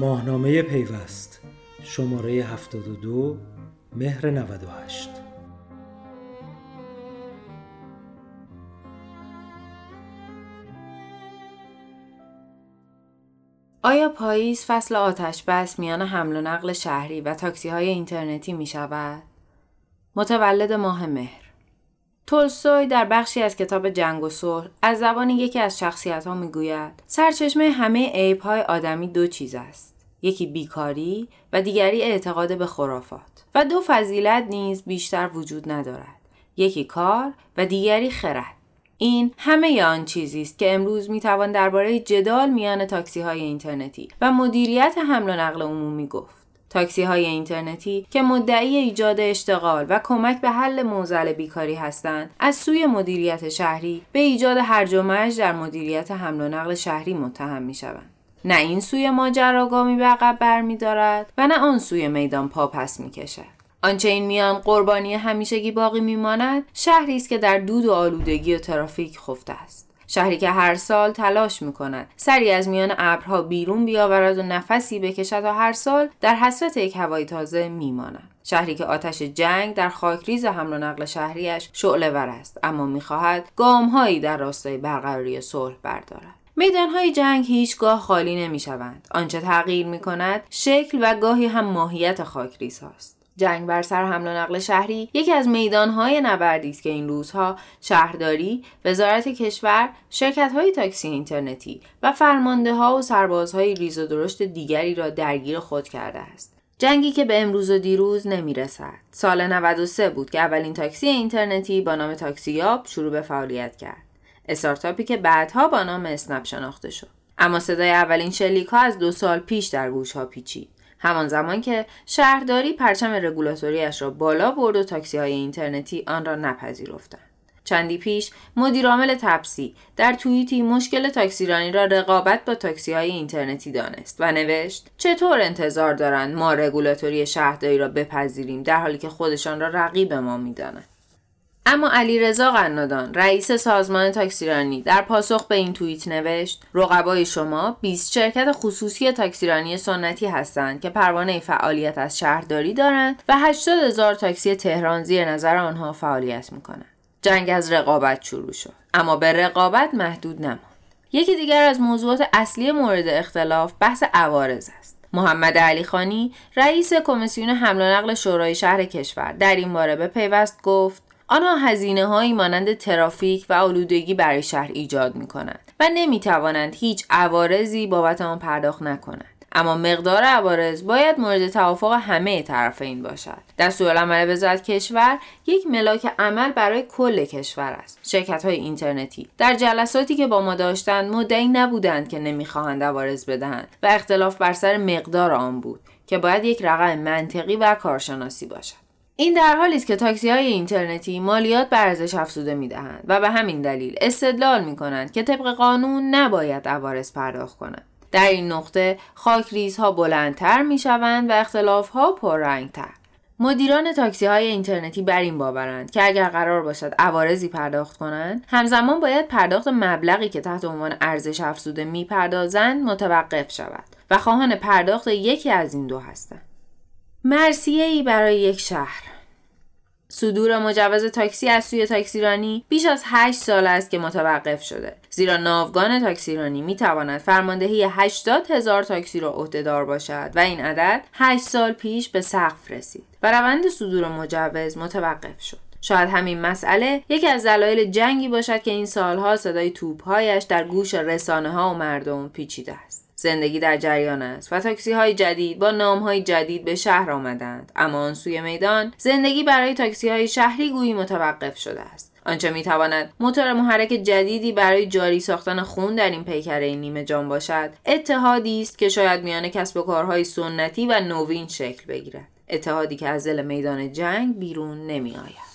ماهنامه پیوست شماره 72 مهر 98 آیا پاییز فصل آتش بس میان حمل و نقل شهری و تاکسی های اینترنتی می شود؟ متولد ماه مهر تولستوی در بخشی از کتاب جنگ و صلح از زبان یکی از شخصیت ها می گوید سرچشمه همه عیب های آدمی دو چیز است یکی بیکاری و دیگری اعتقاد به خرافات و دو فضیلت نیز بیشتر وجود ندارد یکی کار و دیگری خرد این همه آن چیزی است که امروز می توان درباره جدال میان تاکسی های اینترنتی و مدیریت حمل و نقل عمومی گفت. تاکسی های اینترنتی که مدعی ایجاد اشتغال و کمک به حل موزل بیکاری هستند از سوی مدیریت شهری به ایجاد هرج و مرج در مدیریت حمل و نقل شهری متهم می شوند. نه این سوی ماجراگامی به عقب برمیدارد و نه آن سوی میدان پا پس می کشد. آنچه این میان قربانی همیشگی باقی میماند شهری است که در دود و آلودگی و ترافیک خفته است شهری که هر سال تلاش می‌کند سری از میان ابرها بیرون بیاورد و نفسی بکشد و هر سال در حسرت یک هوای تازه میماند شهری که آتش جنگ در خاکریز حمل و نقل شهریش شعله ور است اما می‌خواهد گامهایی در راستای برقراری صلح بردارد های جنگ هیچگاه خالی نمی شوند. آنچه تغییر می کند شکل و گاهی هم ماهیت خاکریز هاست. جنگ بر سر حمل و نقل شهری یکی از میدانهای نبردی است که این روزها شهرداری، وزارت کشور، شرکت‌های تاکسی اینترنتی و فرمانده ها و سربازهای ریز و درشت دیگری را درگیر خود کرده است. جنگی که به امروز و دیروز نمی رسد. سال 93 بود که اولین تاکسی اینترنتی با نام تاکسیاب شروع به فعالیت کرد. استارتاپی که بعدها با نام اسنپ شناخته شد. اما صدای اولین شلیک ها از دو سال پیش در گوش ها پیچید. همان زمان که شهرداری پرچم رگولاتوریش را بالا برد و تاکسی های اینترنتی آن را نپذیرفتند. چندی پیش مدیرعامل تپسی در توییتی مشکل تاکسیرانی را رقابت با تاکسی های اینترنتی دانست و نوشت چطور انتظار دارند ما رگولاتوری شهرداری را بپذیریم در حالی که خودشان را رقیب ما می‌دانند اما علیرضا قنادان رئیس سازمان تاکسیرانی در پاسخ به این توییت نوشت رقبای شما 20 شرکت خصوصی تاکسیرانی سنتی هستند که پروانه فعالیت از شهرداری دارند و 80 هزار تاکسی تهران زیر نظر آنها فعالیت می‌کنند. جنگ از رقابت شروع شد اما به رقابت محدود نماند. یکی دیگر از موضوعات اصلی مورد اختلاف بحث عوارض است. محمد علی خانی رئیس کمیسیون حمل و نقل شورای شهر کشور در این باره به پیوست گفت آنها هزینه هایی مانند ترافیک و آلودگی برای شهر ایجاد می کنند و نمی توانند هیچ عوارضی بابت آن پرداخت نکنند. اما مقدار عوارض باید مورد توافق همه طرفین باشد. عمل وزارت کشور یک ملاک عمل برای کل کشور است. شرکت های اینترنتی در جلساتی که با ما داشتند مدعی نبودند که نمی‌خواهند عوارض بدهند و اختلاف بر سر مقدار آن بود که باید یک رقم منطقی و کارشناسی باشد. این در حالی است که تاکسی های اینترنتی مالیات بر ارزش افزوده می دهند و به همین دلیل استدلال می کنند که طبق قانون نباید عوارض پرداخت کنند. در این نقطه ها بلندتر می شوند و اختلاف ها پررنگتر. مدیران تاکسی های اینترنتی بر این باورند که اگر قرار باشد عوارضی پرداخت کنند همزمان باید پرداخت مبلغی که تحت عنوان ارزش افزوده می‌پردازند متوقف شود و خواهان پرداخت یکی از این دو هستند مرسیه ای برای یک شهر. صدور مجوز تاکسی از سوی تاکسیرانی بیش از 8 سال است که متوقف شده. زیرا ناوگان تاکسیرانی می تواند فرماندهی 80 هزار تاکسی را عهدهدار باشد و این عدد 8 سال پیش به سقف رسید و روند صدور مجوز متوقف شد. شاید همین مسئله یکی از دلایل جنگی باشد که این سالها صدای توپهایش در گوش رسانه ها و مردم پیچیده است. زندگی در جریان است و تاکسی های جدید با نام های جدید به شهر آمدند. اما آن سوی میدان زندگی برای تاکسی های شهری گویی متوقف شده است. آنچه می‌تواند موتور محرک جدیدی برای جاری ساختن خون در این پیکره نیمه جان باشد اتحادی است که شاید میان کسب و کارهای سنتی و نوین شکل بگیرد. اتحادی که از دل میدان جنگ بیرون نمیآید.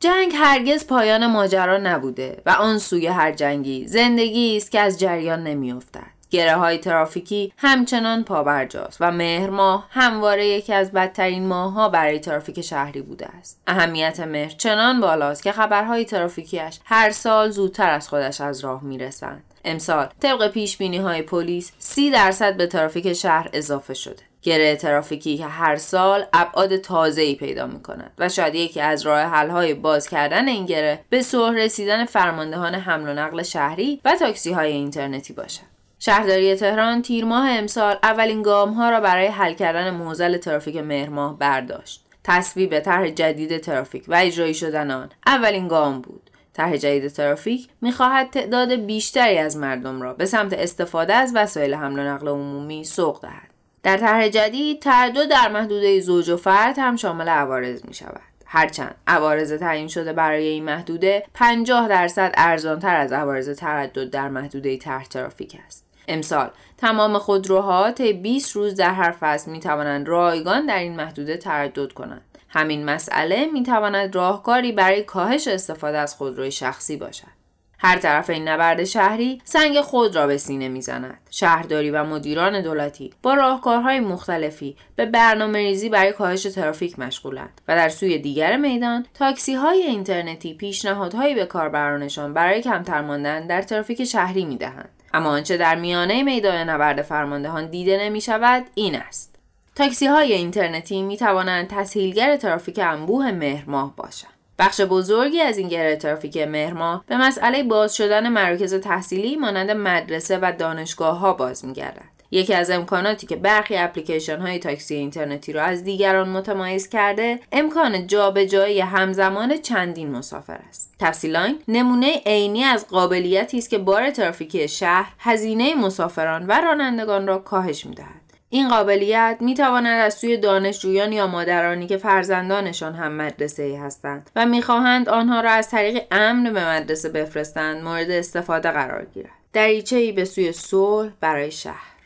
جنگ هرگز پایان ماجرا نبوده و آن سوی هر جنگی زندگی است که از جریان نمیافتد. گره های ترافیکی همچنان پابرجاست و مهر ماه همواره یکی از بدترین ماهها برای ترافیک شهری بوده است. اهمیت مهر چنان بالاست که خبرهای ترافیکیش هر سال زودتر از خودش از راه می‌رسند. امسال طبق پیش بینی های پلیس سی درصد به ترافیک شهر اضافه شده. گره ترافیکی که هر سال ابعاد تازه ای پیدا می کند و شاید یکی از راه حل های باز کردن این گره به سوه رسیدن فرماندهان حمل و نقل شهری و تاکسی های اینترنتی باشد. شهرداری تهران تیر ماه امسال اولین گام ها را برای حل کردن موزل ترافیک مهرماه برداشت. تصویب طرح جدید ترافیک و اجرایی شدن آن اولین گام بود. طرح جدید ترافیک می‌خواهد تعداد بیشتری از مردم را به سمت استفاده از وسایل حمل و نقل عمومی سوق دهد. در طرح جدید تردد در محدوده زوج و فرد هم شامل عوارض می شود. هرچند عوارض تعیین شده برای این محدوده 50 درصد ارزانتر از عوارض تردد در محدوده طرح ترافیک است. امسال تمام خودروها طی 20 روز در هر فصل می توانند رایگان در این محدوده تردد کنند. همین مسئله می تواند راهکاری برای کاهش استفاده از خودروی شخصی باشد. هر طرف این نبرد شهری سنگ خود را به سینه می‌زند شهرداری و مدیران دولتی با راهکارهای مختلفی به برنامه ریزی برای کاهش ترافیک مشغولند و در سوی دیگر میدان تاکسی های اینترنتی پیشنهادهایی به کاربرانشان برای کمتر ماندن در ترافیک شهری می‌دهند اما آنچه در میانه میدان نبرد فرماندهان دیده نمی شود این است. تاکسی های اینترنتی می توانند تسهیلگر ترافیک انبوه مهر ماه باشند. بخش بزرگی از این گره ترافیک مهرما به مسئله باز شدن مراکز تحصیلی مانند مدرسه و دانشگاه ها باز میگردد. یکی از امکاناتی که برخی اپلیکیشن های تاکسی اینترنتی را از دیگران متمایز کرده امکان جابجایی همزمان چندین مسافر است. تفصیلاین نمونه عینی از قابلیتی است که بار ترافیکی شهر هزینه مسافران و رانندگان را کاهش می‌دهد. این قابلیت می تواند از سوی دانشجویان یا مادرانی که فرزندانشان هم مدرسه هستند و می‌خواهند آنها را از طریق امن به مدرسه بفرستند مورد استفاده قرار گیرد. دریچه ای به سوی صلح برای شهر.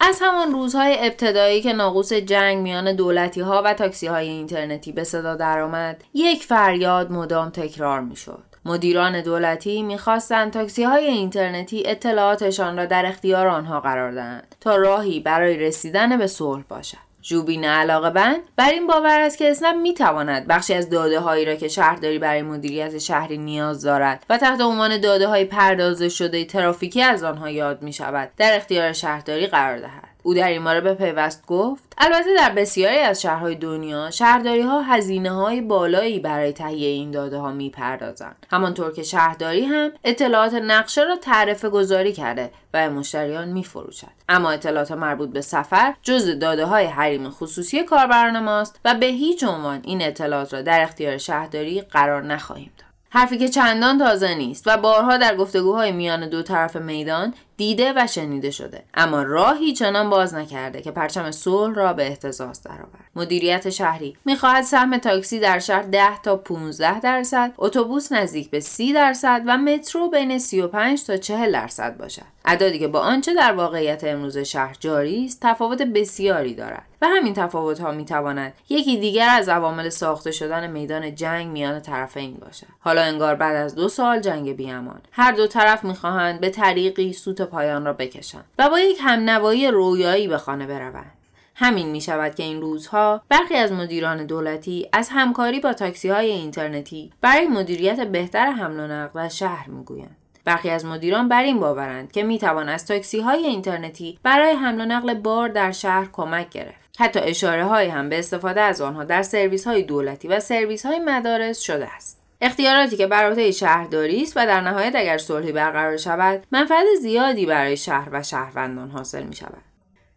از همان روزهای ابتدایی که ناقوس جنگ میان دولتی ها و تاکسی های اینترنتی به صدا درآمد یک فریاد مدام تکرار می‌شد. مدیران دولتی می‌خواستند تاکسی های اینترنتی اطلاعاتشان را در اختیار آنها قرار دهند تا راهی برای رسیدن به صلح باشد. جوبین علاقه بند؟ بر این باور است که اسنپ می تواند بخشی از داده هایی را که شهرداری برای مدیریت شهری نیاز دارد و تحت عنوان داده های پردازه شده ترافیکی از آنها یاد می شود در اختیار شهرداری قرار دهد. او در این به پیوست گفت البته در بسیاری از شهرهای دنیا شهرداری ها هزینه های بالایی برای تهیه این داده ها می‌پردازند. همانطور که شهرداری هم اطلاعات نقشه را تعرفه گذاری کرده و مشتریان میفروشد. اما اطلاعات مربوط به سفر جز داده های حریم خصوصی کاربران ماست و به هیچ عنوان این اطلاعات را در اختیار شهرداری قرار نخواهیم داد. حرفی که چندان تازه نیست و بارها در گفتگوهای میان دو طرف میدان دیده و شنیده شده. اما راهی چنان باز نکرده که پرچم صلح را به اهتزاز درآورد. مدیریت شهری. می‌خواهد سهم تاکسی در شهر 10 تا 15 درصد اتوبوس نزدیک به 30 درصد و مترو بین 35 تا 40 درصد باشد. اعدادی که با آنچه در واقعیت امروز شهر جاری است تفاوت بسیاری دارد. و همین تفاوت ها می تواند یکی دیگر از عوامل ساخته شدن میدان جنگ میان طرفین باشد. حالا انگار بعد از دو سال جنگ بیامان. هر دو طرف می‌خواهند به طریقی سوت پایان را بکشند و با یک همنوایی رویایی به خانه بروند. همین می شود که این روزها برخی از مدیران دولتی از همکاری با تاکسی های اینترنتی برای مدیریت بهتر حمل و نقل شهر می‌گویند. برخی از مدیران بر این باورند که می توان از تاکسی های اینترنتی برای حمل و نقل بار در شهر کمک گرفت. حتی اشاره های هم به استفاده از آنها در سرویس های دولتی و سرویس های مدارس شده است. اختیاراتی که بر عهده شهرداری است و در نهایت اگر صلحی برقرار شود منفعت زیادی برای شهر و شهروندان حاصل می شود.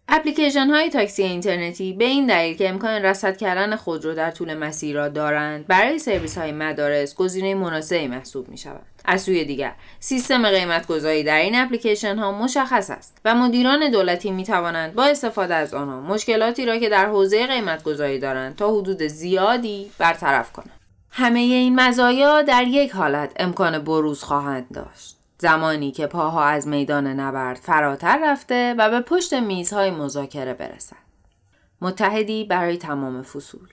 اپلیکیشن های تاکسی اینترنتی به این دلیل که امکان رصد کردن خودرو در طول مسیر را دارند برای سرویس های مدارس گزینه مناسبی محسوب می شود. از سوی دیگر سیستم قیمت گذاری در این اپلیکیشن ها مشخص است و مدیران دولتی می توانند با استفاده از آنها مشکلاتی را که در حوزه قیمت گذاری دارند تا حدود زیادی برطرف کنند. همه این مزایا در یک حالت امکان بروز خواهند داشت. زمانی که پاها از میدان نبرد فراتر رفته و به پشت میزهای مذاکره برسد. متحدی برای تمام فصول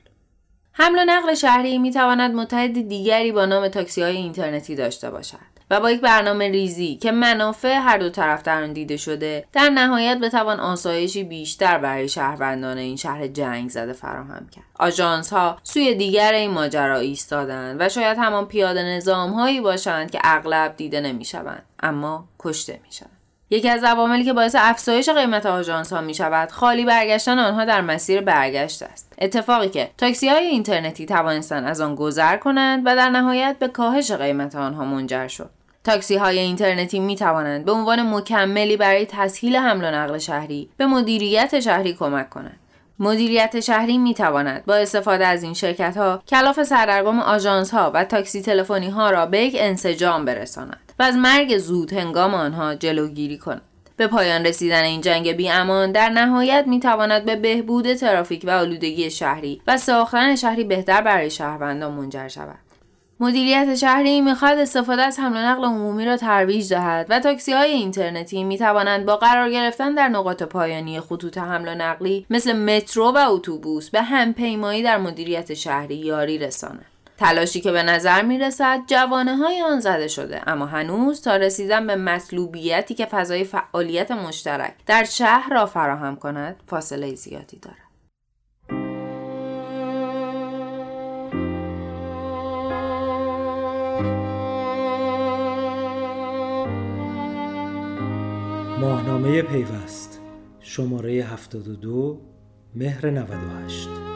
حمل و نقل شهری می تواند متحد دیگری با نام تاکسی های اینترنتی داشته باشد. و با یک برنامه ریزی که منافع هر دو طرف در آن دیده شده در نهایت بتوان آسایشی بیشتر برای شهروندان این شهر جنگ زده فراهم کرد. آژانس ها سوی دیگر این ماجرا ایستادند و شاید همان پیاده نظام هایی باشند که اغلب دیده نمی‌شوند اما کشته می‌شوند. یکی از عواملی که باعث افزایش قیمت آژانس ها می شود خالی برگشتن آنها در مسیر برگشت است. اتفاقی که تاکسی های اینترنتی توانستند از آن گذر کنند و در نهایت به کاهش قیمت آنها منجر شد. تاکسی های اینترنتی می توانند به عنوان مکملی برای تسهیل حمل و نقل شهری به مدیریت شهری کمک کنند. مدیریت شهری می تواند با استفاده از این شرکت ها کلاف سردرگم آژانس ها و تاکسی تلفنی ها را به یک انسجام برساند و از مرگ زود هنگام آنها جلوگیری کند. به پایان رسیدن این جنگ بی امان در نهایت می تواند به بهبود ترافیک و آلودگی شهری و ساختن شهری بهتر برای شهروندان منجر شود. مدیریت شهری می‌خواهد استفاده از حمل و نقل عمومی را ترویج دهد و تاکسی های اینترنتی می توانند با قرار گرفتن در نقاط پایانی خطوط حمل و نقلی مثل مترو و اتوبوس به همپیمایی در مدیریت شهری یاری رسانند. تلاشی که به نظر می رسد جوانه های آن زده شده اما هنوز تا رسیدن به مطلوبیتی که فضای فعالیت مشترک در شهر را فراهم کند فاصله زیادی دارد. ماهنامه پیوست شماره 72 مهر 98